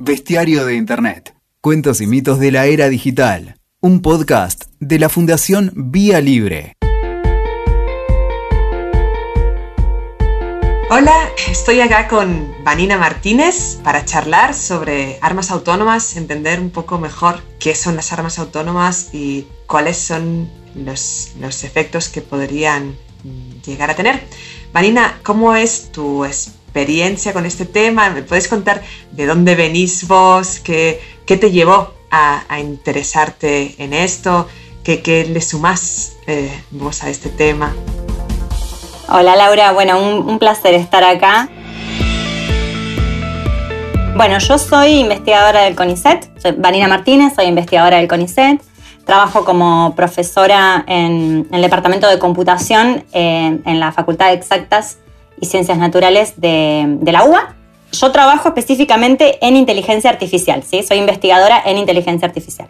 Bestiario de Internet. Cuentos y mitos de la era digital. Un podcast de la Fundación Vía Libre. Hola, estoy acá con Vanina Martínez para charlar sobre armas autónomas, entender un poco mejor qué son las armas autónomas y cuáles son los, los efectos que podrían llegar a tener. Vanina, ¿cómo es tu experiencia? Experiencia con este tema? ¿Me puedes contar de dónde venís vos? ¿Qué, qué te llevó a, interesarte en esto? ¿Qué, qué le sumás eh, vos a este tema? Hola Laura, bueno, un, placer estar acá. Bueno, yo soy investigadora del CONICET, soy Vanina Martínez, soy investigadora del CONICET. Trabajo como profesora en, el departamento de computación eh, en la Facultad de Exactas y Ciencias Naturales de, la UBA. Yo trabajo específicamente en inteligencia artificial, ¿sí? soy investigadora en inteligencia artificial.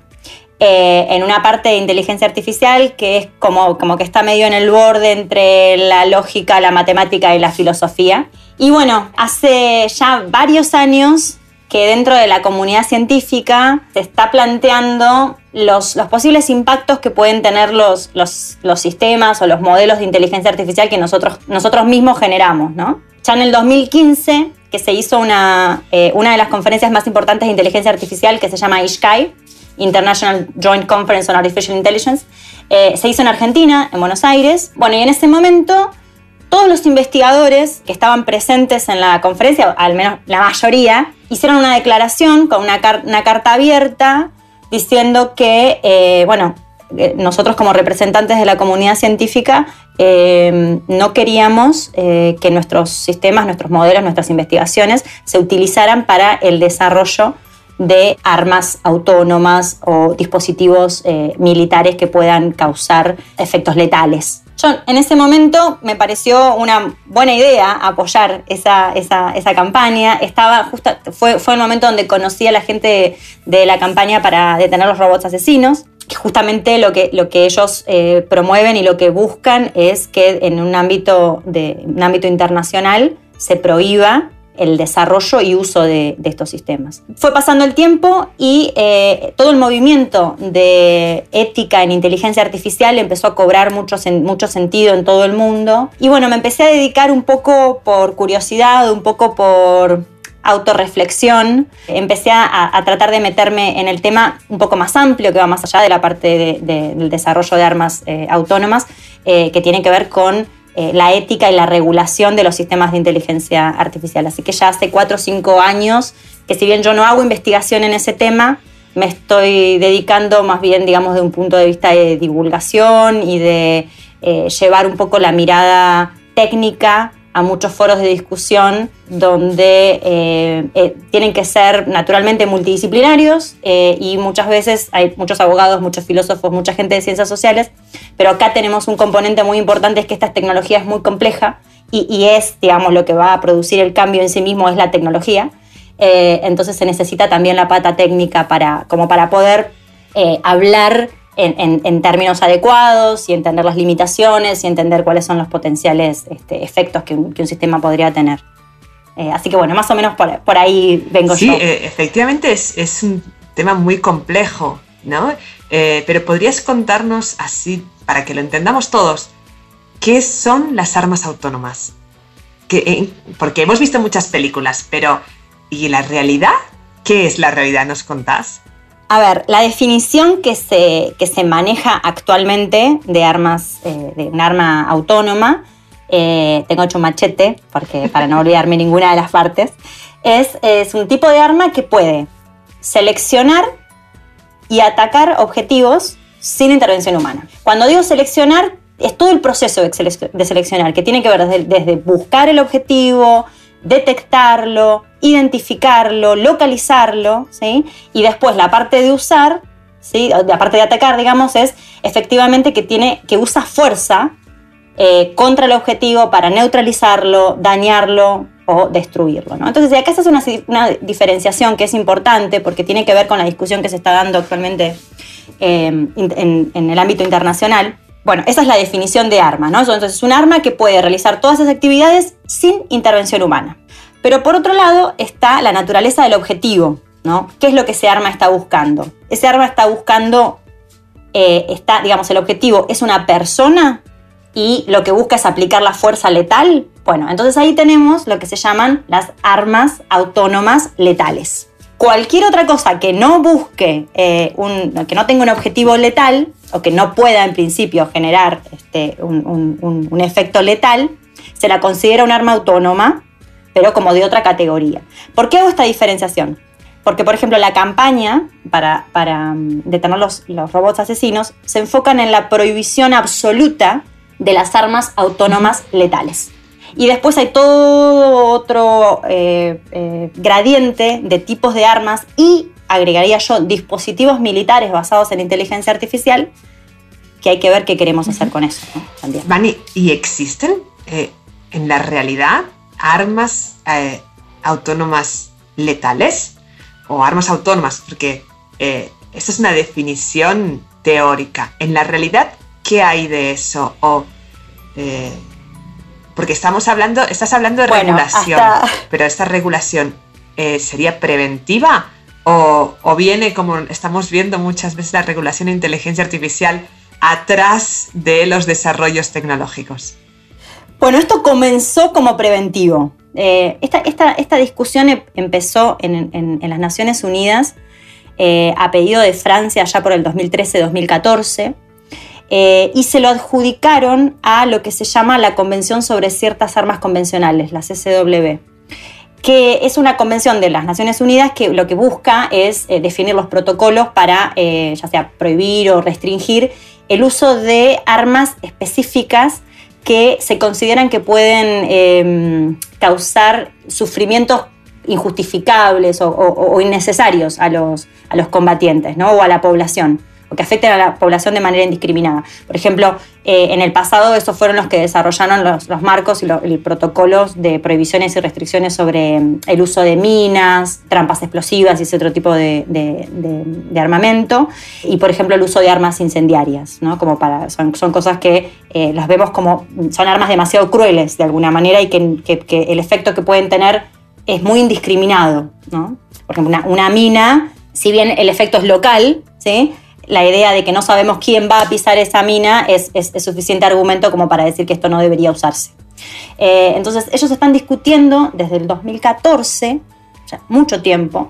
Eh, en una parte de inteligencia artificial que es como, como que está medio en el borde entre la lógica, la matemática y la filosofía. Y bueno, hace ya varios años que dentro de la comunidad científica se está planteando los, los posibles impactos que pueden tener los, los, los, sistemas o los modelos de inteligencia artificial que nosotros, nosotros mismos generamos. ¿no? Ya en el 2015, que se hizo una, eh, una de las conferencias más importantes de inteligencia artificial que se llama ISHCAI, International Joint Conference on Artificial Intelligence, eh, se hizo en Argentina, en Buenos Aires. Bueno, y en ese momento todos los investigadores que estaban presentes en la conferencia, al menos la mayoría, hicieron una declaración con una, carta abierta diciendo que, eh, bueno, eh, nosotros como representantes de la comunidad científica eh, no queríamos que nuestros sistemas, nuestros modelos, nuestras investigaciones se utilizaran para el desarrollo de armas autónomas o dispositivos militares que puedan causar efectos letales. Yo en ese momento me pareció una buena idea apoyar esa, campaña. Estaba justo, fue, fue el momento donde conocí a la gente de, la campaña para detener los robots asesinos. Justamente lo que, lo que ellos eh, promueven y lo que buscan es que en un ámbito, de, un ámbito internacional se prohíba el desarrollo y uso de, estos sistemas. Fue pasando el tiempo y eh, todo el movimiento de ética en inteligencia artificial empezó a cobrar mucho, sentido en todo el mundo. Y bueno, me empecé a dedicar un poco por curiosidad, un poco por autorreflexión, empecé a, tratar de meterme en el tema un poco más amplio, que va más allá de la parte del desarrollo de armas eh, autónomas, eh, que tiene que ver con eh, la ética y la regulación de los sistemas de inteligencia artificial. Así que ya hace cuatro o cinco años que si bien yo no hago investigación en ese tema, me estoy dedicando más bien, digamos, de un punto de vista de divulgación y de eh, llevar un poco la mirada técnica a muchos foros de discusión donde eh, eh, tienen que ser naturalmente multidisciplinarios eh, y muchas veces hay muchos abogados, muchos filósofos, mucha gente de ciencias sociales, pero acá tenemos un componente muy importante, es que esta tecnología es muy compleja y, es, digamos, lo que va a producir el cambio en sí mismo es la tecnología. entonces se necesita también la pata técnica para, como para poder hablar en, términos adecuados y entender las limitaciones y entender cuáles son los potenciales este, efectos que un, sistema podría tener. Eh, así que bueno, más o menos por, ahí vengo yo. Sí, eh, efectivamente es, un tema muy complejo, ¿no? Eh, pero podrías contarnos así, para que lo entendamos todos, ¿qué son las armas autónomas? porque hemos visto muchas películas, pero ¿y la realidad? ¿Qué es la realidad? ¿Nos contás? A ver, la definición que se, se maneja actualmente de armas, eh, de un arma autónoma, eh, tengo hecho machete, porque para no olvidarme ninguna de las partes, es, es un tipo de arma que puede seleccionar y atacar objetivos sin intervención humana. Cuando digo seleccionar, es todo el proceso de seleccionar, que tiene que ver desde buscar el objetivo, detectarlo, identificarlo, localizarlo, ¿sí? Y después la parte de usar, ¿sí? La parte de atacar, digamos, es efectivamente que, tiene, que usa fuerza eh, contra el objetivo para neutralizarlo, dañarlo o destruirlo. ¿no? Entonces, acá esa es una, una, diferenciación que es importante porque tiene que ver con la discusión que se está dando actualmente eh, en el ámbito internacional. Bueno, esa es la definición de arma, ¿no? Entonces, es un arma que puede realizar todas esas actividades sin intervención humana. Pero por otro lado está la naturaleza del objetivo. ¿no? ¿Qué es lo que ese arma está buscando? Ese arma está buscando, eh, está, digamos, el objetivo es una persona y lo que busca es aplicar la fuerza letal. Bueno, entonces ahí tenemos lo que se llaman las armas autónomas letales. Cualquier otra cosa que no busque, eh, un, que no tenga un objetivo letal o que no pueda en principio generar este, un efecto letal, se la considera un arma autónoma, pero como de otra categoría. ¿Por qué hago esta diferenciación? Porque, por ejemplo, la campaña para, mm, detener los, los robots asesinos se enfocan en la prohibición absoluta de las armas autónomas letales. Y después hay todo otro eh, eh, gradiente de tipos de armas y, agregaría yo, dispositivos militares basados en inteligencia artificial, que hay que ver qué queremos hacer con eso. También. Vani, ¿y existen eh, en la realidad armas autónomas letales? O armas autónomas, porque esa es una definición teórica. En la realidad, ¿qué hay de eso? O, eh, porque estamos hablando, estás hablando de regulación, pero esta regulación eh, sería preventiva o, viene, como estamos viendo muchas veces, la regulación de inteligencia artificial atrás de los desarrollos tecnológicos. Bueno, esto comenzó como preventivo. Eh, esta, discusión em, empezó en, las Naciones Unidas a pedido de Francia ya por el 2013-2014 eh, y se lo adjudicaron a lo que se llama la Convención sobre ciertas armas convencionales, la CCW que es una convención de las Naciones Unidas que lo que busca es eh, definir los protocolos para eh, ya sea prohibir o restringir el uso de armas específicas que se consideran que pueden em, causar sufrimientos injustificables o, innecesarios a los, a los combatientes ¿no? o a la población o que afecten a la población de manera indiscriminada. Por ejemplo, eh, en el pasado esos fueron los que desarrollaron los, marcos y los protocolos de prohibiciones y restricciones sobre mm, el uso de minas, trampas explosivas y ese otro tipo de, armamento. Y, por ejemplo, el uso de armas incendiarias, ¿no? Como para, son, cosas que eh, las vemos como, son armas demasiado crueles de alguna manera y que, el efecto que pueden tener es muy indiscriminado, ¿no? Por ejemplo, una, una mina, si bien el efecto es local, ¿sí? La idea de que no sabemos quién va a pisar esa mina es, suficiente argumento como para decir que esto no debería usarse. Eh, entonces, ellos están discutiendo desde el 2014, o sea, mucho tiempo.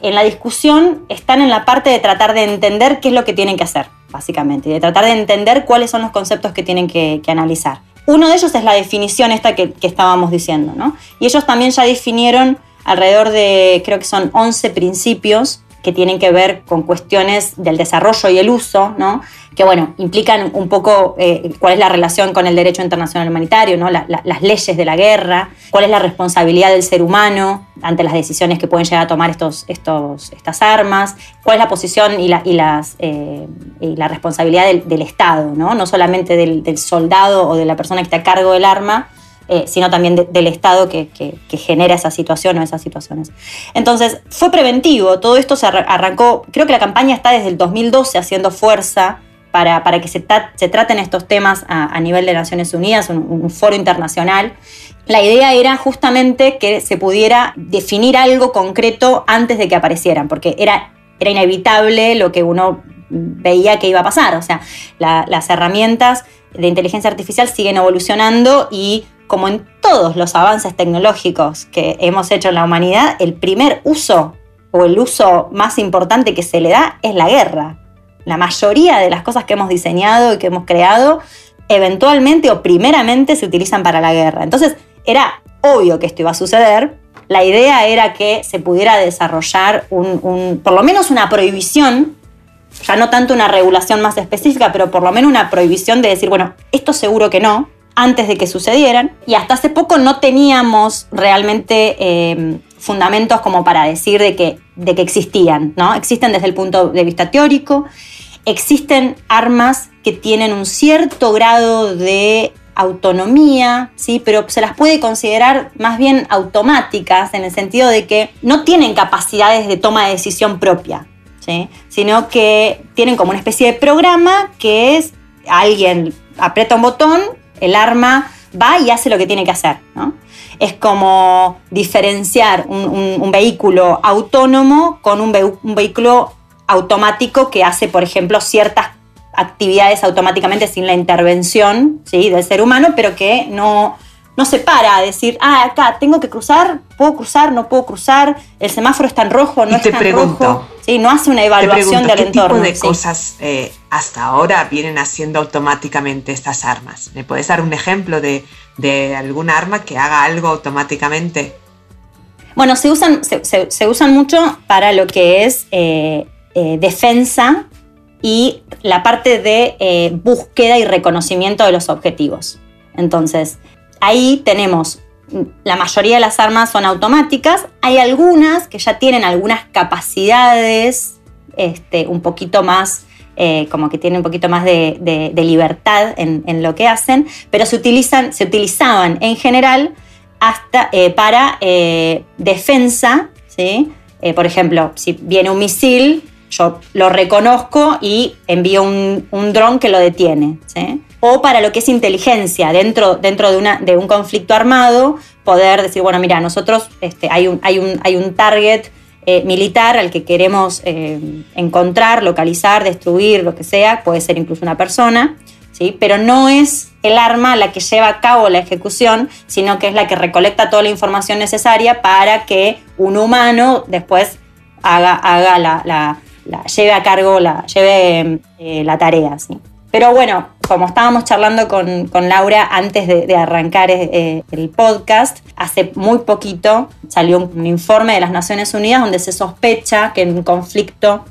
En la discusión están en la parte de tratar de entender qué es lo que tienen que hacer, básicamente, y de tratar de entender cuáles son los conceptos que tienen que, analizar. Uno de ellos es la definición esta que, que estábamos diciendo, ¿no? Y ellos también ya definieron alrededor de, creo que son 11 principios que tienen que ver con cuestiones del desarrollo y el uso, ¿no? que bueno, implican un poco eh, cuál es la relación con el derecho internacional humanitario, ¿no? las leyes de la guerra, cuál es la responsabilidad del ser humano ante las decisiones que pueden llegar a tomar estos, estos, estas armas, cuál es la posición y la, y las, eh, y la responsabilidad del, Estado, ¿no? no solamente del, del soldado o de la persona que está a cargo del arma, eh, sino también del Estado que, genera esa situación o esas situaciones. Entonces, fue preventivo, todo esto se arrancó, creo que la campaña está desde el 2012 haciendo fuerza para, para que se, se, traten estos temas a, nivel de Naciones Unidas, un, foro internacional. La idea era justamente que se pudiera definir algo concreto antes de que aparecieran, porque era, era inevitable lo que uno veía que iba a pasar. O sea, las herramientas de inteligencia artificial siguen evolucionando y como en todos los avances tecnológicos que hemos hecho en la humanidad, el primer uso o el uso más importante que se le da es la guerra. La mayoría de las cosas que hemos diseñado y que hemos creado, eventualmente o primeramente se utilizan para la guerra. Entonces, era obvio que esto iba a suceder. La idea era que se pudiera desarrollar un, por lo menos una prohibición, ya no tanto una regulación más específica, pero por lo menos una prohibición de decir, bueno, esto seguro que no, antes de que sucedieran y hasta hace poco no teníamos realmente eh, fundamentos como para decir de que, de que existían, ¿no? Existen desde el punto de vista teórico, existen armas que tienen un cierto grado de autonomía, ¿sí? pero se las puede considerar más bien automáticas en el sentido de que no tienen capacidades de toma de decisión propia, ¿sí? sino que tienen como una especie de programa que es alguien aprieta un botón el arma va y hace lo que tiene que hacer. es como diferenciar un, vehículo autónomo con un, vehículo automático que hace, por ejemplo, ciertas actividades automáticamente sin la intervención del ser humano, pero que no, no se para a decir, ah, acá tengo que cruzar, puedo cruzar, no puedo cruzar, el semáforo está en rojo, no está en rojo. Sí, no hace una evaluación del entorno. ¿Qué tipo de cosas eh, hasta ahora vienen haciendo automáticamente estas armas? ¿Me puedes dar un ejemplo de, de algún arma que haga algo automáticamente? Bueno, se usan, se, usan mucho para lo que es eh, eh, defensa y la parte de búsqueda y reconocimiento de los objetivos. Entonces, ahí tenemos, la mayoría de las armas son automáticas, hay algunas que ya tienen algunas capacidades este, un poquito más, eh, como que tienen un poquito más de, libertad en, lo que hacen, pero se, utilizan, se utilizaban en general hasta eh, para eh, defensa, ¿sí? por ejemplo, si viene un misil, yo lo reconozco y envío un, un dron que lo detiene. ¿sí? O para lo que es inteligencia, dentro, dentro de, un conflicto armado, poder decir, bueno, mira, nosotros este, hay, un, hay, un, hay un target eh, militar al que queremos eh, encontrar, localizar, destruir, lo que sea, puede ser incluso una persona, ¿sí? pero no es el arma la que lleva a cabo la ejecución, sino que es la que recolecta toda la información necesaria para que un humano después haga, haga la, lleve a cargo, la, lleve eh, la tarea. ¿sí? Pero bueno, como estábamos charlando con, Laura antes de, arrancar eh, el podcast, hace muy poquito salió un, informe de las Naciones Unidas donde se sospecha que en un conflicto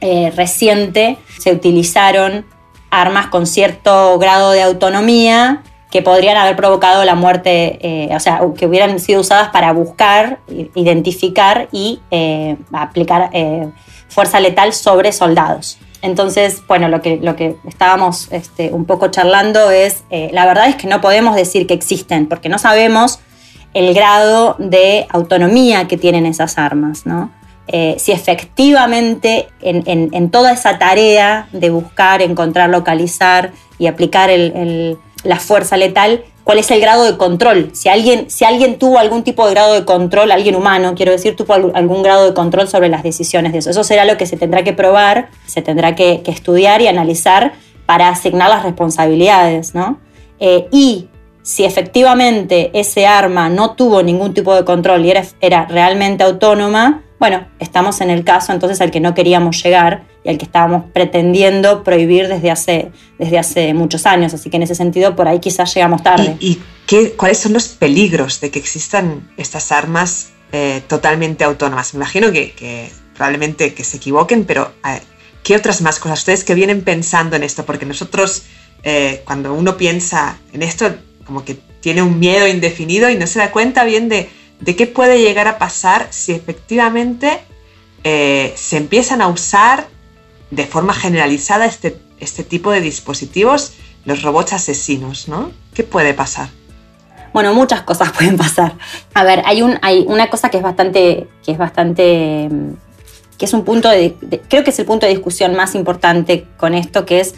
eh, reciente se utilizaron armas con cierto grado de autonomía que podrían haber provocado la muerte, eh, o sea, que hubieran sido usadas para buscar, identificar y aplicar fuerza letal sobre soldados. Entonces, bueno, lo que, lo que estábamos este, un poco charlando es, eh, la verdad es que no podemos decir que existen, porque no sabemos el grado de autonomía que tienen esas armas, ¿no? Eh, si efectivamente en, toda esa tarea de buscar, encontrar, localizar y aplicar la fuerza letal, cuál es el grado de control. Si alguien, si alguien tuvo algún tipo de grado de control, alguien humano, quiero decir, tuvo algún grado de control sobre las decisiones de eso. Eso será lo que se tendrá que probar, se tendrá que, estudiar y analizar para asignar las responsabilidades, ¿no? Eh, y si efectivamente ese arma no tuvo ningún tipo de control y era, era realmente autónoma, bueno, estamos en el caso entonces al que no queríamos llegar y al que estábamos pretendiendo prohibir desde hace, desde hace muchos años. Así que en ese sentido, por ahí quizás llegamos tarde. ¿Y, qué, cuáles son los peligros de que existan estas armas eh, totalmente autónomas? Me imagino que, probablemente que se equivoquen, pero ¿qué otras más cosas? Ustedes que vienen pensando en esto, porque nosotros, eh, cuando uno piensa en esto, como que tiene un miedo indefinido y no se da cuenta bien de de qué puede llegar a pasar si efectivamente eh, se empiezan a usar de forma generalizada este, este tipo de dispositivos, los robots asesinos, ¿no? ¿Qué puede pasar? Bueno, muchas cosas pueden pasar. A ver, hay, un, hay una cosa que es bastante, que es bastante, que es un punto de, creo que es el punto de discusión más importante con esto, que es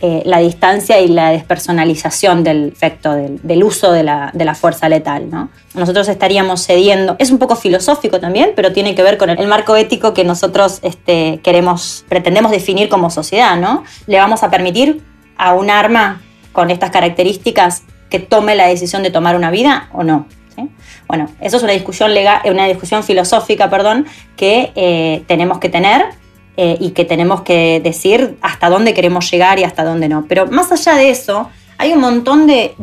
eh, la distancia y la despersonalización del efecto del, uso de la, fuerza letal. ¿no? Nosotros estaríamos cediendo, es un poco filosófico también, pero tiene que ver con el, marco ético que nosotros este, queremos, pretendemos definir como sociedad. ¿no? ¿Le vamos a permitir a un arma con estas características que tome la decisión de tomar una vida o no? Bueno, eso es una discusión legal, una discusión filosófica, perdón, que eh, tenemos que tener eh, y que tenemos que decir hasta dónde queremos llegar y hasta dónde no. Pero más allá de eso, hay un montón de,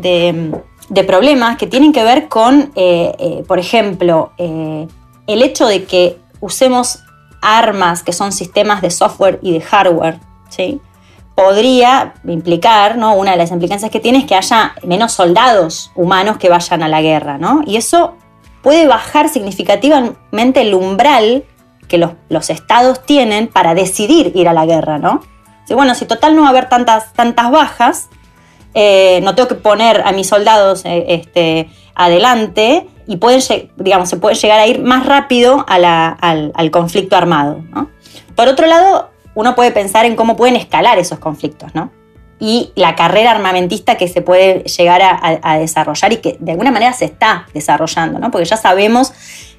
problemas que tienen que ver con, eh, eh, por ejemplo, el hecho de que usemos armas que son sistemas de software y de hardware, ¿sí? podría implicar, ¿no? una de las implicancias que tiene es que haya menos soldados humanos que vayan a la guerra, ¿no? Y eso puede bajar significativamente el umbral que los, estados tienen para decidir ir a la guerra, ¿no? Si, bueno, si total no va a haber tantas, tantas bajas, eh, no tengo que poner a mis soldados eh, este, adelante y pueden, digamos, se puede llegar a ir más rápido al, conflicto armado. ¿no? Por otro lado, uno puede pensar en cómo pueden escalar esos conflictos, ¿no? y la carrera armamentista que se puede llegar a, desarrollar y que de alguna manera se está desarrollando, ¿no? porque ya sabemos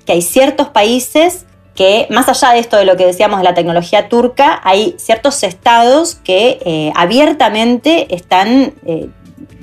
que hay ciertos países que, más allá de esto de lo que decíamos de la tecnología turca, hay ciertos estados que eh, abiertamente están eh,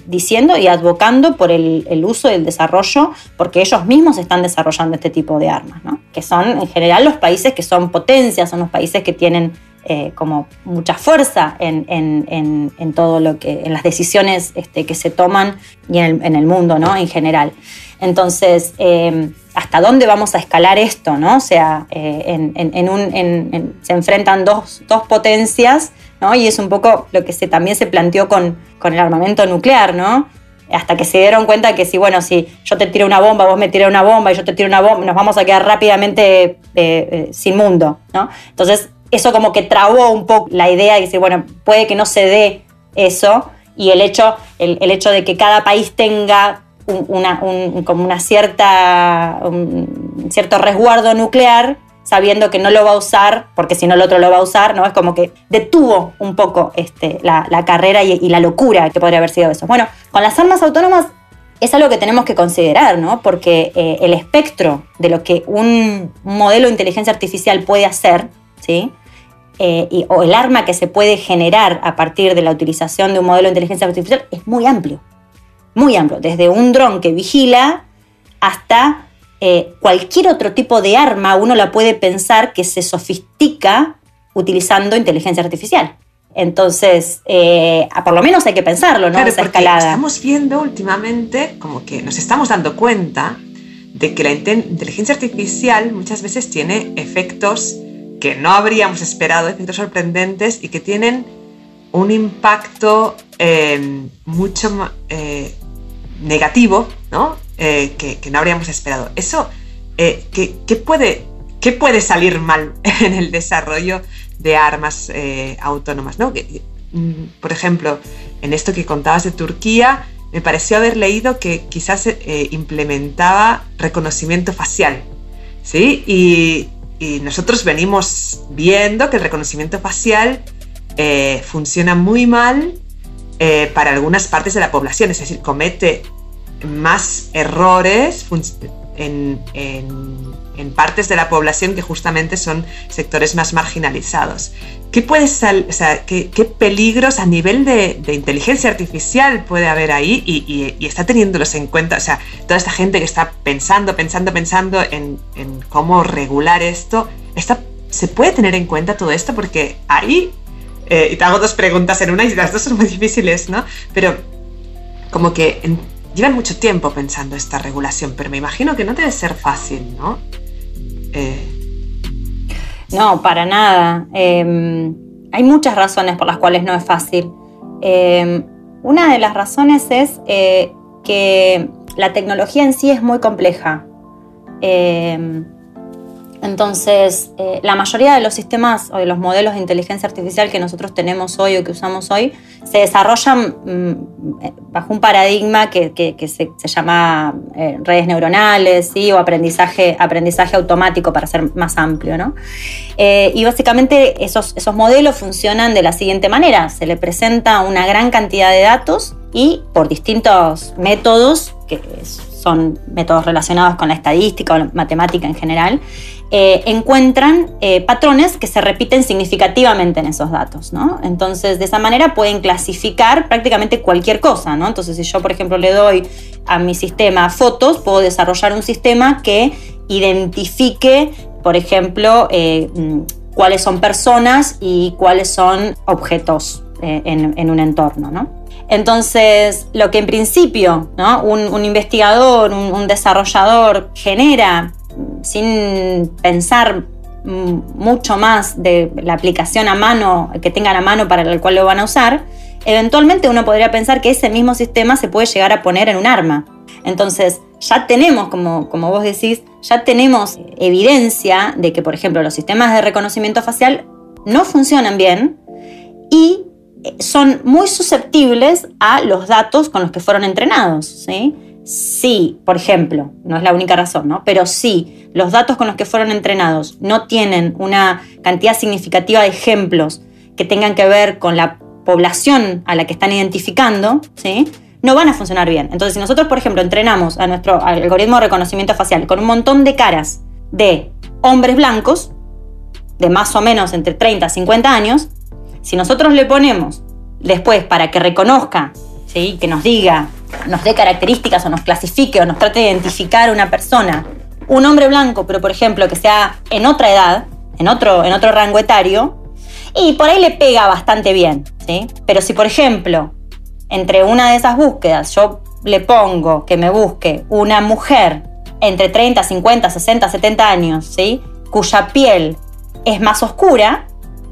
diciendo y advocando por el, uso y el desarrollo, porque ellos mismos están desarrollando este tipo de armas, que son en general los países que son potencias, son los países que tienen eh, como mucha fuerza en, todo lo que, en las decisiones este, que se toman y en el, mundo, ¿no? En general. Entonces, em, ¿hasta dónde vamos a escalar esto, no? O sea, eh, en, se enfrentan dos, potencias, ¿no? Y es un poco lo que se, también se planteó con, con el armamento nuclear, ¿no? hasta que se dieron cuenta que si, bueno, si yo te tiro una bomba, vos me tiras una bomba y yo te tiro una bomba, nos vamos a quedar rápidamente eh, sin mundo, ¿no? Entonces, eso como que trabó un poco la idea de decir, bueno, puede que no se dé eso y el hecho, el, hecho de que cada país tenga una, como una cierta, un cierto resguardo nuclear, sabiendo que no lo va a usar, porque si no el otro lo va a usar, ¿no? Es como que detuvo un poco este, la, carrera y, la locura que podría haber sido eso. Bueno, con las armas autónomas es algo que tenemos que considerar, ¿no? Porque eh, el espectro de lo que un modelo de inteligencia artificial puede hacer, ¿sí? Eh, o el arma que se puede generar a partir de la utilización de un modelo de inteligencia artificial es muy amplio, muy amplio, desde un dron que vigila hasta eh, cualquier otro tipo de arma, uno la puede pensar que se sofistica utilizando inteligencia artificial. Entonces, eh, por lo menos hay que pensarlo, ¿no? Claro, Esa escalada. Estamos viendo últimamente, como que nos estamos dando cuenta de que la inteligencia artificial muchas veces tiene efectos que no habríamos esperado, efectos sorprendentes y que tienen un impacto eh, mucho eh, negativo, ¿no? Eh, que, no habríamos esperado. Eso, ¿qué, puede, ¿qué puede salir mal en el desarrollo de armas autónomas? ¿no? Mm, por ejemplo, en esto que contabas de Turquía, me pareció haber leído que quizás implementaba reconocimiento facial. ¿Sí? Y y nosotros venimos viendo que el reconocimiento facial eh, funciona muy mal eh, para algunas partes de la población, es decir, comete más errores en, partes de la población que justamente son sectores más marginalizados. ¿Qué, puede qué, peligros a nivel de, inteligencia artificial puede haber ahí y, está teniéndolos en cuenta? O sea, toda esta gente que está pensando, pensando, pensando en, cómo regular esto, ¿se puede tener en cuenta todo esto? Porque ahí, eh, y te hago dos preguntas en una y las dos son muy difíciles, ¿no? Pero como que llevan mucho tiempo pensando esta regulación, pero me imagino que no debe ser fácil, ¿no? Eh, no, para nada. Em, hay muchas razones por las cuales no es fácil. Em, una de las razones es eh, que la tecnología en sí es muy compleja. Entonces, eh, la mayoría de los sistemas o de los modelos de inteligencia artificial que nosotros tenemos hoy o que usamos hoy se desarrollan mm, bajo un paradigma que, se, llama eh, redes neuronales o aprendizaje, aprendizaje automático para ser más amplio. ¿no? Eh, y básicamente esos, esos modelos funcionan de la siguiente manera. Se le presenta una gran cantidad de datos y por distintos métodos, que son métodos relacionados con la estadística o matemática en general, eh, encuentran eh, patrones que se repiten significativamente en esos datos, ¿no? Entonces, de esa manera pueden clasificar prácticamente cualquier cosa, ¿no? Entonces, si yo, por ejemplo, le doy a mi sistema fotos, puedo desarrollar un sistema que identifique, por ejemplo, eh, mm, cuáles son personas y cuáles son objetos en, un entorno, ¿no? Entonces, lo que en principio ¿no? un, investigador, un desarrollador genera sin pensar mucho más de la aplicación a mano, que tengan a mano para el cual lo van a usar, eventualmente uno podría pensar que ese mismo sistema se puede llegar a poner en un arma. Entonces, ya tenemos, como, como vos decís, ya tenemos evidencia de que, por ejemplo, los sistemas de reconocimiento facial no funcionan bien y son muy susceptibles a los datos con los que fueron entrenados. ¿sí? si, por ejemplo, no es la única razón, ¿no? Pero si los datos con los que fueron entrenados no tienen una cantidad significativa de ejemplos que tengan que ver con la población a la que están identificando, ¿sí? no van a funcionar bien. Entonces, si nosotros, por ejemplo, entrenamos a nuestro algoritmo de reconocimiento facial con un montón de caras de hombres blancos, de más o menos entre 30 y 50 años, si nosotros le ponemos después para que reconozca, ¿sí? que nos diga, nos dé características o nos clasifique o nos trate de identificar una persona, un hombre blanco, pero por ejemplo que sea en otra edad, en otro, en otro rango etario, y por ahí le pega bastante bien. ¿sí? Pero si por ejemplo entre una de esas búsquedas yo le pongo que me busque una mujer entre 30, 50, 60, 70 años, ¿sí? cuya piel es más oscura,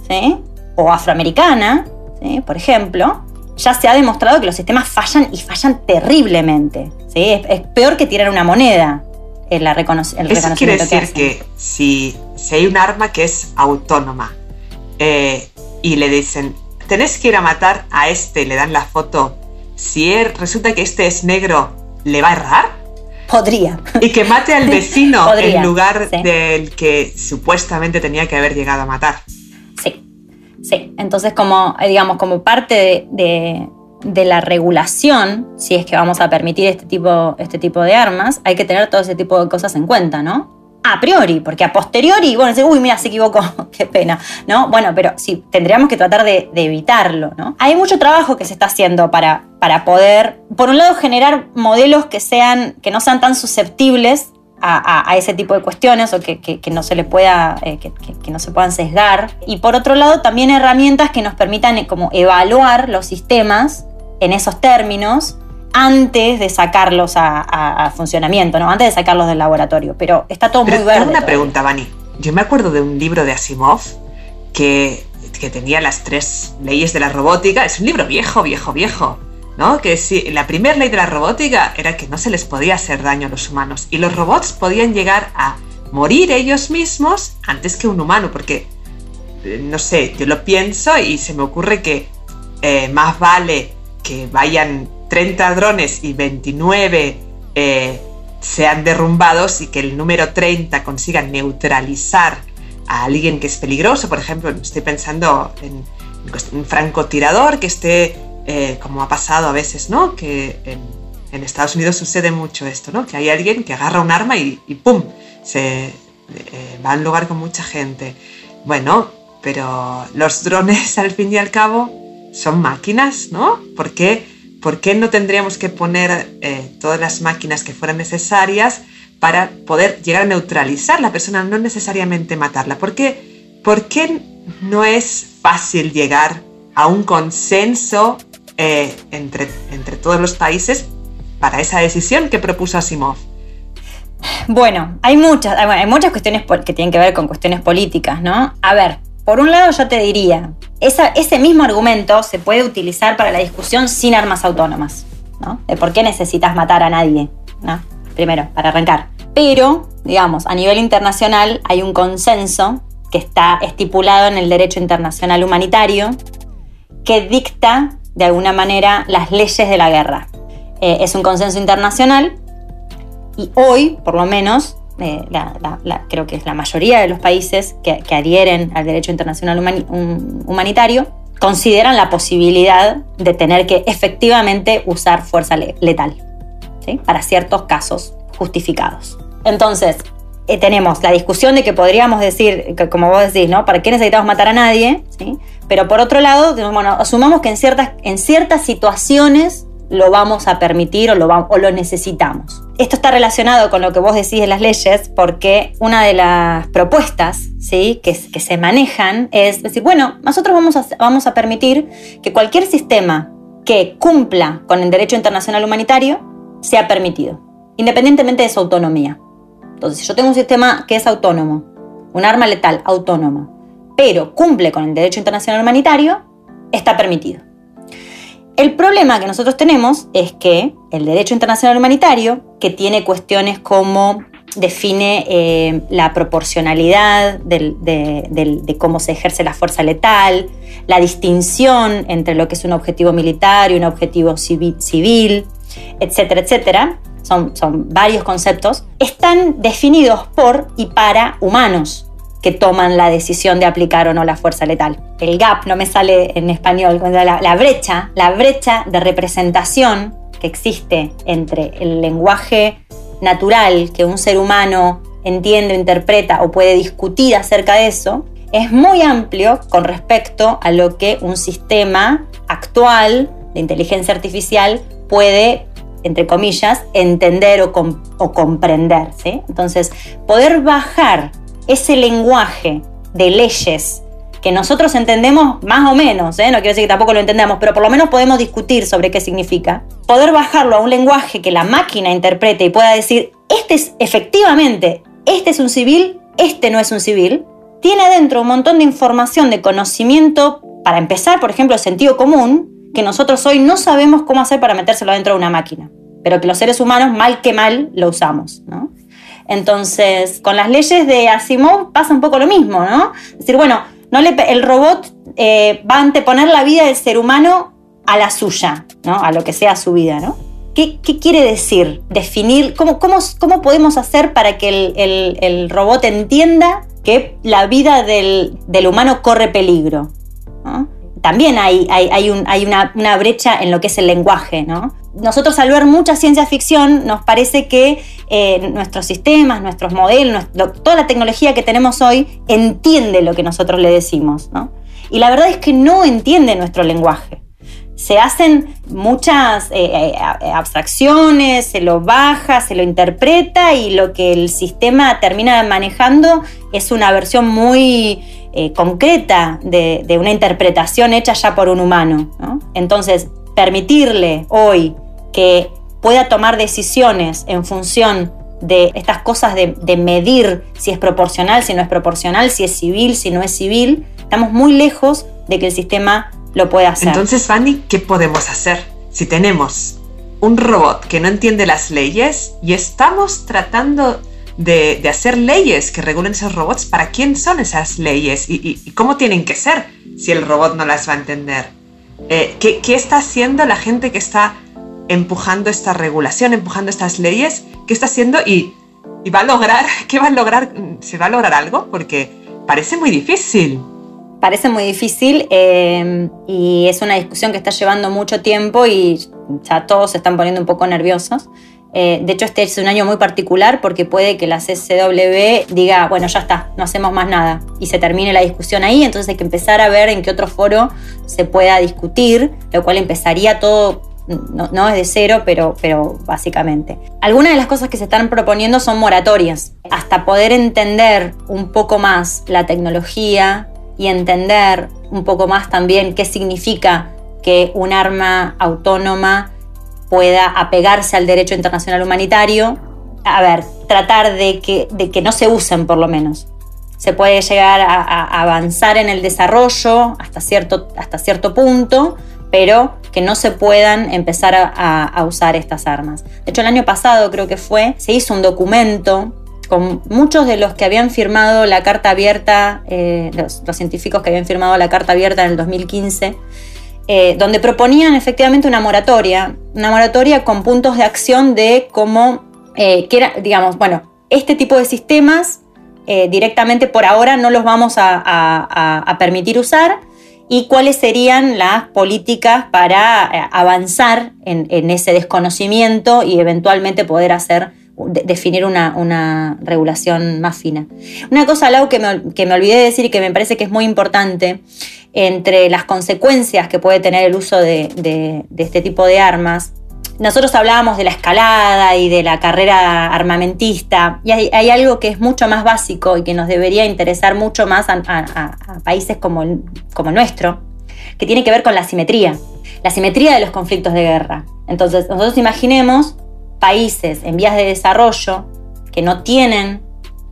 ¿sí? O afroamericana, ¿sí? por ejemplo, ya se ha demostrado que los sistemas fallan y fallan terriblemente. ¿sí? Es, peor que tirar una moneda. En la el Eso quiere decir que, si, si, hay un arma que es autónoma eh, y le dicen, tenés que ir a matar a este, le dan la foto, si resulta que este es negro, ¿le va a errar? Podría. Y que mate al vecino en lugar del que supuestamente tenía que haber llegado a matar. Sí. Entonces, como, eh, digamos, como parte de, de la regulación, si es que vamos a permitir este tipo, este tipo de armas, hay que tener todo ese tipo de cosas en cuenta, ¿no? a priori, porque a posteriori, bueno, uy, mira, se equivocó, qué pena, ¿no? Bueno, pero sí, tendríamos que tratar de, evitarlo, ¿no? Hay mucho trabajo que se está haciendo para, para poder, por un lado, generar modelos que, sean, que no sean tan susceptibles a, ese tipo de cuestiones o que, no se le pueda, eh, que, no se puedan sesgar. Y por otro lado, también herramientas que nos permitan eh, como evaluar los sistemas en esos términos antes de sacarlos a, funcionamiento, ¿no? Antes de sacarlos del laboratorio. Pero está todo muy verde. Tengo una pregunta, Vani. Yo me acuerdo de un libro de Asimov que, que tenía las tres leyes de la robótica. Es un libro viejo, viejo, viejo. ¿No? Que si la primera ley de la robótica era que no se les podía hacer daño a los humanos y los robots podían llegar a morir ellos mismos antes que un humano, porque, eh, no sé, yo lo pienso y se me ocurre que eh, más vale que vayan 30 drones y 29 eh, sean derrumbados y que el número 30 consiga neutralizar a alguien que es peligroso. Por ejemplo, estoy pensando en, un francotirador que esté, eh, como ha pasado a veces, ¿no? Que en, Estados Unidos sucede mucho esto, ¿no? Que hay alguien que agarra un arma y, ¡pum! Se eh, va a un lugar con mucha gente. Bueno, pero los drones al fin y al cabo son máquinas, ¿no? Porque ¿por qué no tendríamos que poner eh, todas las máquinas que fueran necesarias para poder llegar a neutralizar a la persona, no necesariamente matarla? ¿Por qué, ¿Por qué no es fácil llegar a un consenso eh, entre, entre todos los países para esa decisión que propuso Asimov? Bueno, hay muchas, hay muchas cuestiones que tienen que ver con cuestiones políticas, ¿no? A ver, por un lado yo te diría, ese mismo argumento se puede utilizar para la discusión sin armas autónomas, ¿no? De por qué necesitas matar a nadie, ¿no? Primero, para arrancar. Pero, digamos, a nivel internacional hay un consenso que está estipulado en el derecho internacional humanitario que dicta de alguna manera las leyes de la guerra. Eh, es un consenso internacional y hoy, por lo menos, eh, creo que es la mayoría de los países que, adhieren al derecho internacional humanitario, consideran la posibilidad de tener que efectivamente usar fuerza letal para ciertos casos justificados. Entonces, eh, tenemos la discusión de que podríamos decir, como vos decís, ¿no? ¿Para qué necesitamos matar a nadie? Pero por otro lado, bueno, asumamos que en ciertas, en ciertas situaciones lo vamos a permitir o lo, o lo necesitamos. Esto está relacionado con lo que vos decís de las leyes porque una de las propuestas ¿sí? que, que se manejan es decir, bueno, nosotros vamos a, vamos a permitir que cualquier sistema que cumpla con el derecho internacional humanitario sea permitido, independientemente de su autonomía. Entonces, si yo tengo un sistema que es autónomo, un arma letal autónoma, pero cumple con el derecho internacional humanitario, está permitido. El problema que nosotros tenemos es que el derecho internacional humanitario, que tiene cuestiones como define eh, la proporcionalidad de, cómo se ejerce la fuerza letal, la distinción entre lo que es un objetivo militar y un objetivo civil, etcétera, etcétera, son, son varios conceptos, están definidos por y para humanos. que toman la decisión de aplicar o no la fuerza letal. El gap no me sale en español, la, la brecha, la brecha de representación que existe entre el lenguaje natural que un ser humano entiende, interpreta o puede discutir acerca de eso, es muy amplio con respecto a lo que un sistema actual de inteligencia artificial puede, entre comillas, entender o, o comprender. Entonces, poder bajar ese lenguaje de leyes que nosotros entendemos más o menos, ¿eh? no quiero decir que tampoco lo entendamos, pero por lo menos podemos discutir sobre qué significa, poder bajarlo a un lenguaje que la máquina interprete y pueda decir, este es efectivamente, este es un civil, este no es un civil, tiene dentro un montón de información, de conocimiento, para empezar, por ejemplo, sentido común, que nosotros hoy no sabemos cómo hacer para metérselo dentro de una máquina, pero que los seres humanos, mal que mal, lo usamos. ¿no? Entonces, con las leyes de Asimov pasa un poco lo mismo, ¿no? Es decir, bueno, no le, el robot eh, va a anteponer la vida del ser humano a la suya, ¿no? A lo que sea su vida, ¿no? ¿Qué, quiere decir? Definir, ¿cómo, podemos hacer para que el, robot entienda que la vida del, del humano corre peligro? También hay, hay, hay, un, hay una, brecha en lo que es el lenguaje, ¿no? nosotros al ver mucha ciencia ficción nos parece que eh, nuestros sistemas, nuestros modelos, toda la tecnología que tenemos hoy entiende lo que nosotros le decimos. Y la verdad es que no entiende nuestro lenguaje. Se hacen muchas eh, eh, abstracciones, se lo baja, se lo interpreta y lo que el sistema termina manejando es una versión muy concreta de, una interpretación hecha ya por un humano. Entonces, permitirle hoy que pueda tomar decisiones en función de estas cosas de, medir si es proporcional, si no es proporcional, si es civil, si no es civil, estamos muy lejos de que el sistema lo pueda hacer. Entonces, Fanny, ¿qué podemos hacer si tenemos un robot que no entiende las leyes y estamos tratando de, hacer leyes que regulen esos robots? ¿Para quién son esas leyes y, cómo tienen que ser si el robot no las va a entender? Eh, ¿qué, ¿Qué está haciendo la gente que está empujando esta regulación, empujando estas leyes, ¿qué está haciendo y, va a lograr, qué va a lograr, se va a lograr algo? Porque parece muy difícil. Parece muy difícil eh, y es una discusión que está llevando mucho tiempo y ya todos se están poniendo un poco nerviosos. Eh, de hecho, este es un año muy particular porque puede que la CCW diga, bueno, ya está, no hacemos más nada y se termine la discusión ahí, entonces hay que empezar a ver en qué otro foro se pueda discutir, lo cual empezaría todo no, es de cero, pero, pero básicamente. Algunas de las cosas que se están proponiendo son moratorias, hasta poder entender un poco más la tecnología y entender un poco más también qué significa que un arma autónoma pueda apegarse al derecho internacional humanitario. A ver, tratar de que, de que no se usen por lo menos. Se puede llegar a, a avanzar en el desarrollo hasta cierto, hasta cierto punto, pero que no se puedan empezar a, usar estas armas. De hecho, el año pasado creo que fue, se hizo un documento con muchos de los que habían firmado la carta abierta, eh, los, científicos que habían firmado la carta abierta en el 2015, eh, donde proponían efectivamente una moratoria, una moratoria con puntos de acción de cómo, eh, digamos, bueno, este tipo de sistemas directamente por ahora no los vamos a permitir usar y cuáles serían las políticas para eh, avanzar en, ese desconocimiento y eventualmente poder hacer definir una, regulación más fina. Una cosa, Lau, que que me olvidé de decir y que me parece que es muy importante, entre las consecuencias que puede tener el uso de este tipo de armas, nosotros hablábamos de la escalada y de la carrera armamentista, y hay, algo que es mucho más básico y que nos debería interesar mucho más a, países como el, nuestro, que tiene que ver con la simetría, la simetría de los conflictos de guerra. Entonces, nosotros imaginemos países en vías de desarrollo que no tienen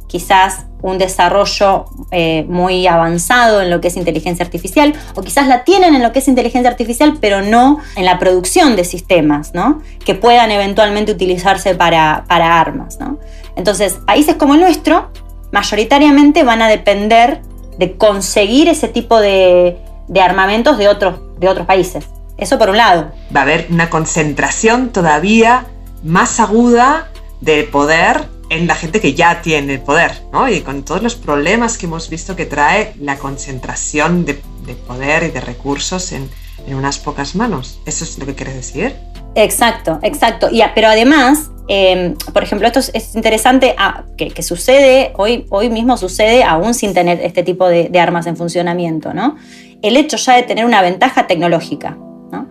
quizás un desarrollo eh, muy avanzado en lo que es inteligencia artificial, o quizás la tienen en lo que es inteligencia artificial, pero no en la producción de sistemas, ¿no? Que puedan eventualmente utilizarse para, para armas, ¿no? Entonces, países como el nuestro, mayoritariamente van a depender de conseguir ese tipo de, de armamentos de otros, de otros países. Eso por un lado. Va a haber una concentración todavía más aguda de poder en la gente que ya tiene el poder, ¿no? Y con todos los problemas que hemos visto que trae la concentración de, poder y de recursos en, unas pocas manos. ¿Eso es lo que quieres decir? Exacto, exacto. Y, pero además, em, por ejemplo, esto es, interesante ah, que, sucede, hoy, hoy mismo sucede aún sin tener este tipo de, de, armas en funcionamiento, ¿no? El hecho ya de tener una ventaja tecnológica, ¿no?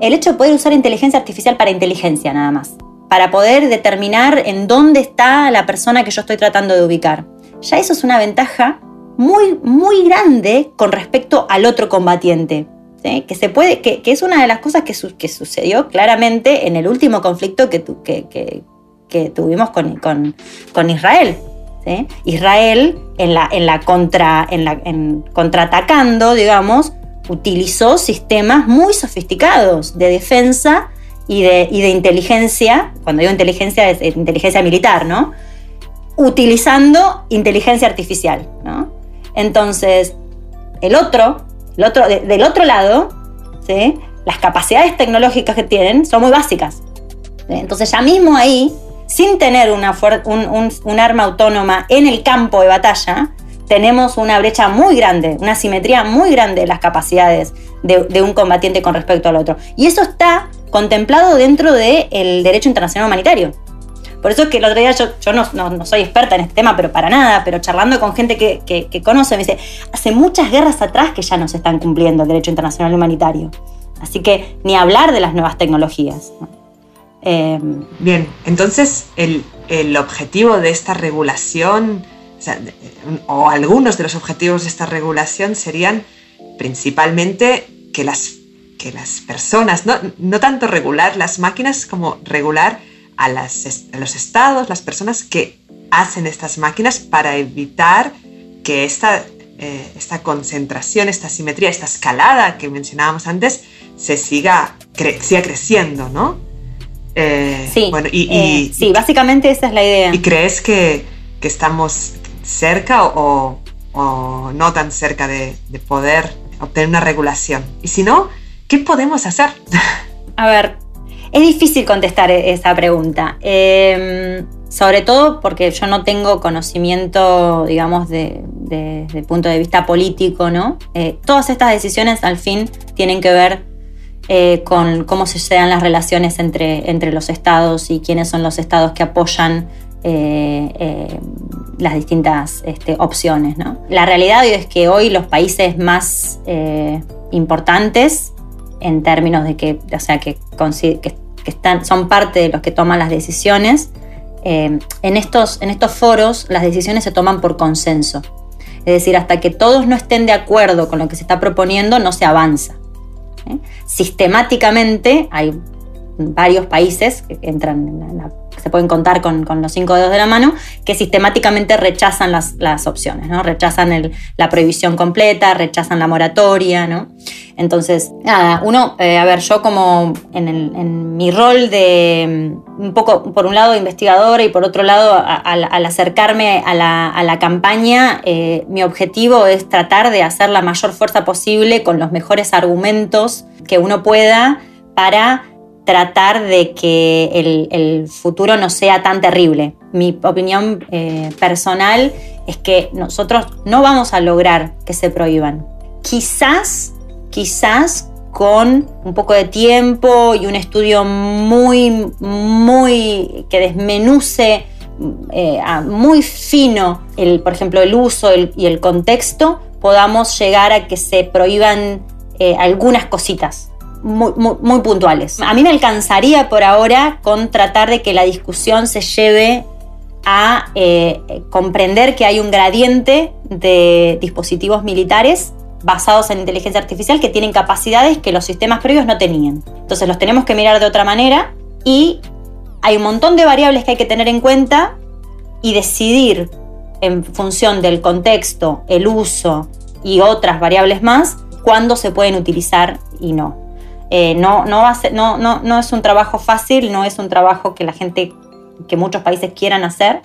El hecho de poder usar inteligencia artificial para inteligencia nada más para poder determinar en dónde está la persona que yo estoy tratando de ubicar. Ya eso es una ventaja muy, muy grande con respecto al otro combatiente. Que, se puede, que, es una de las cosas que, que, sucedió claramente en el último conflicto que, que tuvimos con, con, Israel. Israel, en la, en la contra, en la, en, contraatacando, digamos, utilizó sistemas muy sofisticados de defensa y de, de inteligencia, cuando digo inteligencia es inteligencia militar, ¿no? Utilizando inteligencia artificial, ¿no? Entonces, el otro, el otro del otro lado, ¿sí? las capacidades tecnológicas que tienen son muy básicas. Entonces, ya mismo ahí, sin tener una un, un, arma autónoma en el campo de batalla, tenemos una brecha muy grande, una simetría muy grande de las capacidades de, de, un combatiente con respecto al otro. Y eso está contemplado dentro del derecho internacional humanitario. Por eso es que el otro día yo, yo no, soy experta en este tema, pero para nada, pero charlando con gente que, conoce, me dice, hace muchas guerras atrás que ya no se están cumpliendo el derecho internacional humanitario. Así que ni hablar de las nuevas tecnologías. Eh, Bien, entonces el, objetivo de esta regulación, o algunos de los objetivos de esta regulación serían principalmente que las que las personas, no, tanto regular las máquinas como regular a, los estados, las personas que hacen estas máquinas para evitar que esta, eh, esta concentración, esta simetría, esta escalada que mencionábamos antes, se siga, siga creciendo, ¿no? Eh, sí, bueno, y, eh, sí, básicamente esa es la idea. ¿Y crees que, estamos cerca o, no tan cerca de, de poder obtener una regulación? Y si no, ¿Qué podemos hacer? A ver, es difícil contestar e-, esa pregunta. Em, sobre todo porque yo no tengo conocimiento, digamos, desde el punto de vista político, ¿no? Eh, todas estas decisiones al fin tienen que ver eh, con cómo se dan las relaciones entre, entre los estados y quiénes son los estados que apoyan las distintas este, opciones. La realidad es que hoy los países más importantes en términos de que, o que, están, son parte de los que toman las decisiones. Eh, en, estos, en estos foros las decisiones se toman por consenso. Es decir, hasta que todos no estén de acuerdo con lo que se está proponiendo, no se avanza. ¿eh? Sistemáticamente hay varios países que entran en la se pueden contar con, los cinco dedos de la mano, que sistemáticamente rechazan las, opciones, ¿no? Rechazan la prohibición completa, rechazan la moratoria, ¿no? Entonces, nada, uno, eh, a ver, yo como en, mi rol de un poco, por un lado, investigadora y por otro lado, al acercarme a la, campaña, eh, mi objetivo es tratar de hacer la mayor fuerza posible con los mejores argumentos que uno pueda para tratar de que el, futuro no sea tan terrible. Mi opinión eh, personal es que nosotros no vamos a lograr que se prohíban. Quizás, quizás con un poco de tiempo y un estudio muy, muy que desmenuce eh, muy fino, el, por ejemplo, el uso y el contexto, podamos llegar a que se prohíban eh, algunas cositas muy, puntuales. A mí me alcanzaría por ahora con tratar de que la discusión se lleve a eh, comprender que hay un gradiente de dispositivos militares basados en inteligencia artificial que tienen capacidades que los sistemas previos no tenían. Entonces los tenemos que mirar de otra manera y hay un montón de variables que hay que tener en cuenta y decidir en función del contexto, el uso y otras variables más, cuándo se pueden utilizar y no. Eh, no, no, es un trabajo fácil, no es un trabajo que la gente, que muchos países quieran hacer.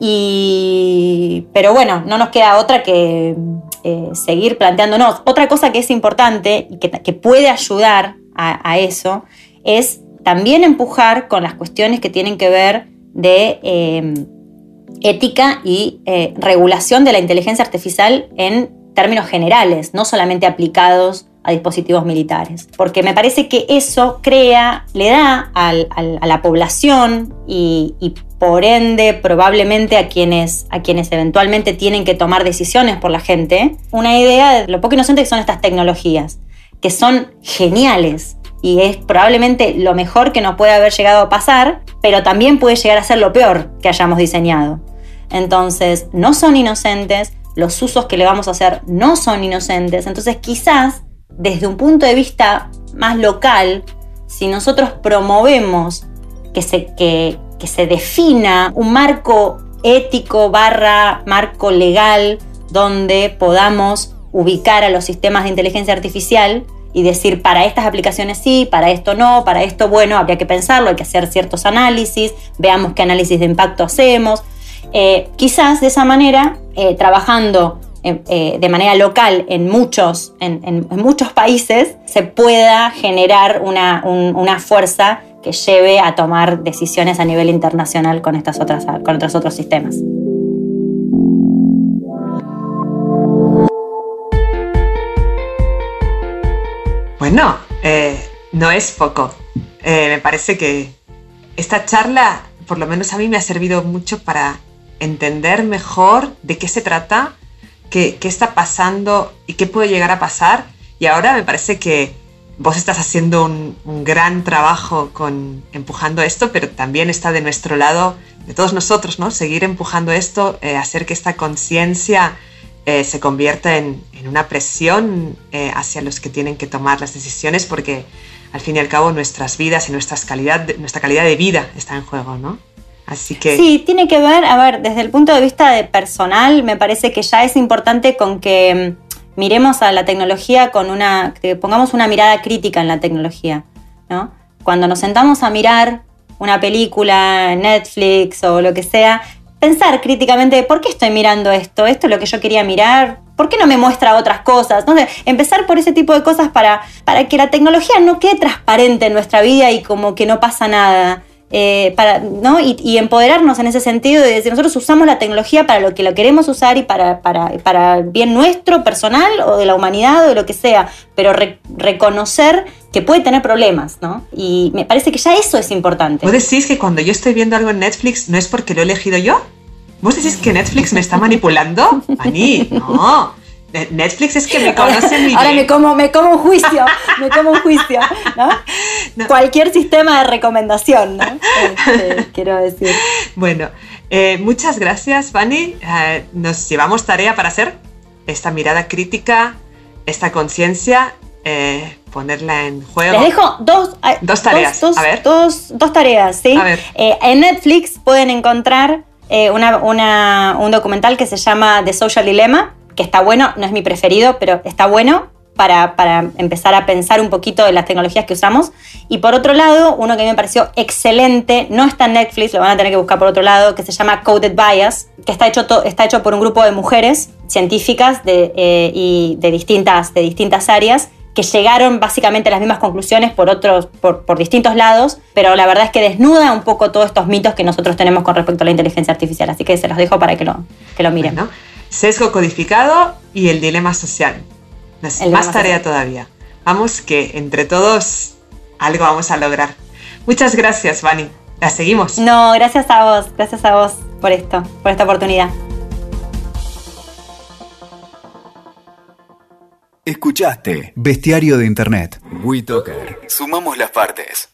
Y, pero bueno, no nos queda otra que eh, seguir planteándonos. Otra cosa que es importante y que, puede ayudar a, eso es también empujar con las cuestiones que tienen que ver de, em, ética y eh, regulación de la inteligencia artificial en términos generales, no solamente aplicados a dispositivos militares. Porque me parece que eso crea, le da a la población y, por ende probablemente a quienes, a quienes eventualmente tienen que tomar decisiones por la gente, una idea de lo poco inocente que son estas tecnologías, que son geniales y es probablemente lo mejor que nos puede haber llegado a pasar, pero también puede llegar a ser lo peor que hayamos diseñado. Entonces, no son inocentes, los usos que le vamos a hacer no son inocentes, entonces quizás desde un punto de vista más local, si nosotros promovemos que se, que, se defina un marco ético barra marco legal donde podamos ubicar a los sistemas de inteligencia artificial y decir para estas aplicaciones sí, para esto no, para esto bueno, habría que pensarlo, hay que hacer ciertos análisis, veamos qué análisis de impacto hacemos. Eh, quizás de esa manera, eh, trabajando eh, de manera local en muchos, en, muchos países, se pueda generar una, una, fuerza que lleve a tomar decisiones a nivel internacional con, estas otras, con otros otros sistemas. Bueno, eh, no es poco. Eh, me parece que esta charla, por lo menos a mí, me ha servido mucho para entender mejor de qué se trata qué, está pasando y qué puede llegar a pasar. Y ahora me parece que vos estás haciendo un, gran trabajo con empujando esto, pero también está de nuestro lado, de todos nosotros, ¿no? Seguir empujando esto, eh, hacer que esta conciencia eh, se convierta en, una presión eh, hacia los que tienen que tomar las decisiones, porque al fin y al cabo nuestras vidas y nuestras calidad, nuestra calidad de vida está en juego, ¿no? Así que... Sí, tiene que ver, a ver, desde el punto de vista de personal, me parece que ya es importante con que mm, miremos a la tecnología con una, que pongamos una mirada crítica en la tecnología, ¿no? Cuando nos sentamos a mirar una película, Netflix o lo que sea, pensar críticamente, ¿por qué estoy mirando esto? ¿Esto es lo que yo quería mirar? ¿Por qué no me muestra otras cosas? Entonces, empezar por ese tipo de cosas para, para que la tecnología no quede transparente en nuestra vida y como que no pasa nada. Eh, para, ¿no? Y, empoderarnos en ese sentido de decir, nosotros usamos la tecnología para lo que lo queremos usar y para, para, para bien nuestro, personal o de la humanidad o de lo que sea, pero reconocer que puede tener problemas, ¿no? Y me parece que ya eso es importante. ¿Vos decís que cuando yo estoy viendo algo en Netflix no es porque lo he elegido yo? ¿Vos decís que Netflix me está manipulando? Ani, no. Netflix es que me conoce muy Ahora me como, me como un juicio, me como un juicio, ¿no? Cualquier sistema de recomendación, ¿no? Este, quiero decir. Bueno, eh, muchas gracias, Fanny. Eh, nos llevamos tarea para hacer esta mirada crítica, esta conciencia, eh, ponerla en juego. Les dejo dos, dos tareas. Dos, a ver. Dos, tareas, ¿sí? A ver. en Netflix pueden encontrar un documental que se llama The Social Dilemma que está bueno, no es mi preferido, pero está bueno para, empezar a pensar un poquito de las tecnologías que usamos. Y por otro lado, uno que a mí me pareció excelente, no está en Netflix, lo van a tener que buscar por otro lado, que se llama Coded Bias, que está hecho, está hecho por un grupo de mujeres científicas de, eh, y de distintas, de distintas áreas que llegaron básicamente a las mismas conclusiones por otros, por, distintos lados, pero la verdad es que desnuda un poco todos estos mitos que nosotros tenemos con respecto a la inteligencia artificial. Así que se los dejo para que lo, que lo miren sesgo codificado y el dilema social. más tarea todavía. Vamos que entre todos algo vamos a lograr. Muchas gracias, Vani. La seguimos. No, gracias a vos, gracias a vos por esto, por esta oportunidad. Escuchaste Bestiario de Internet. WeToker. Sumamos las partes.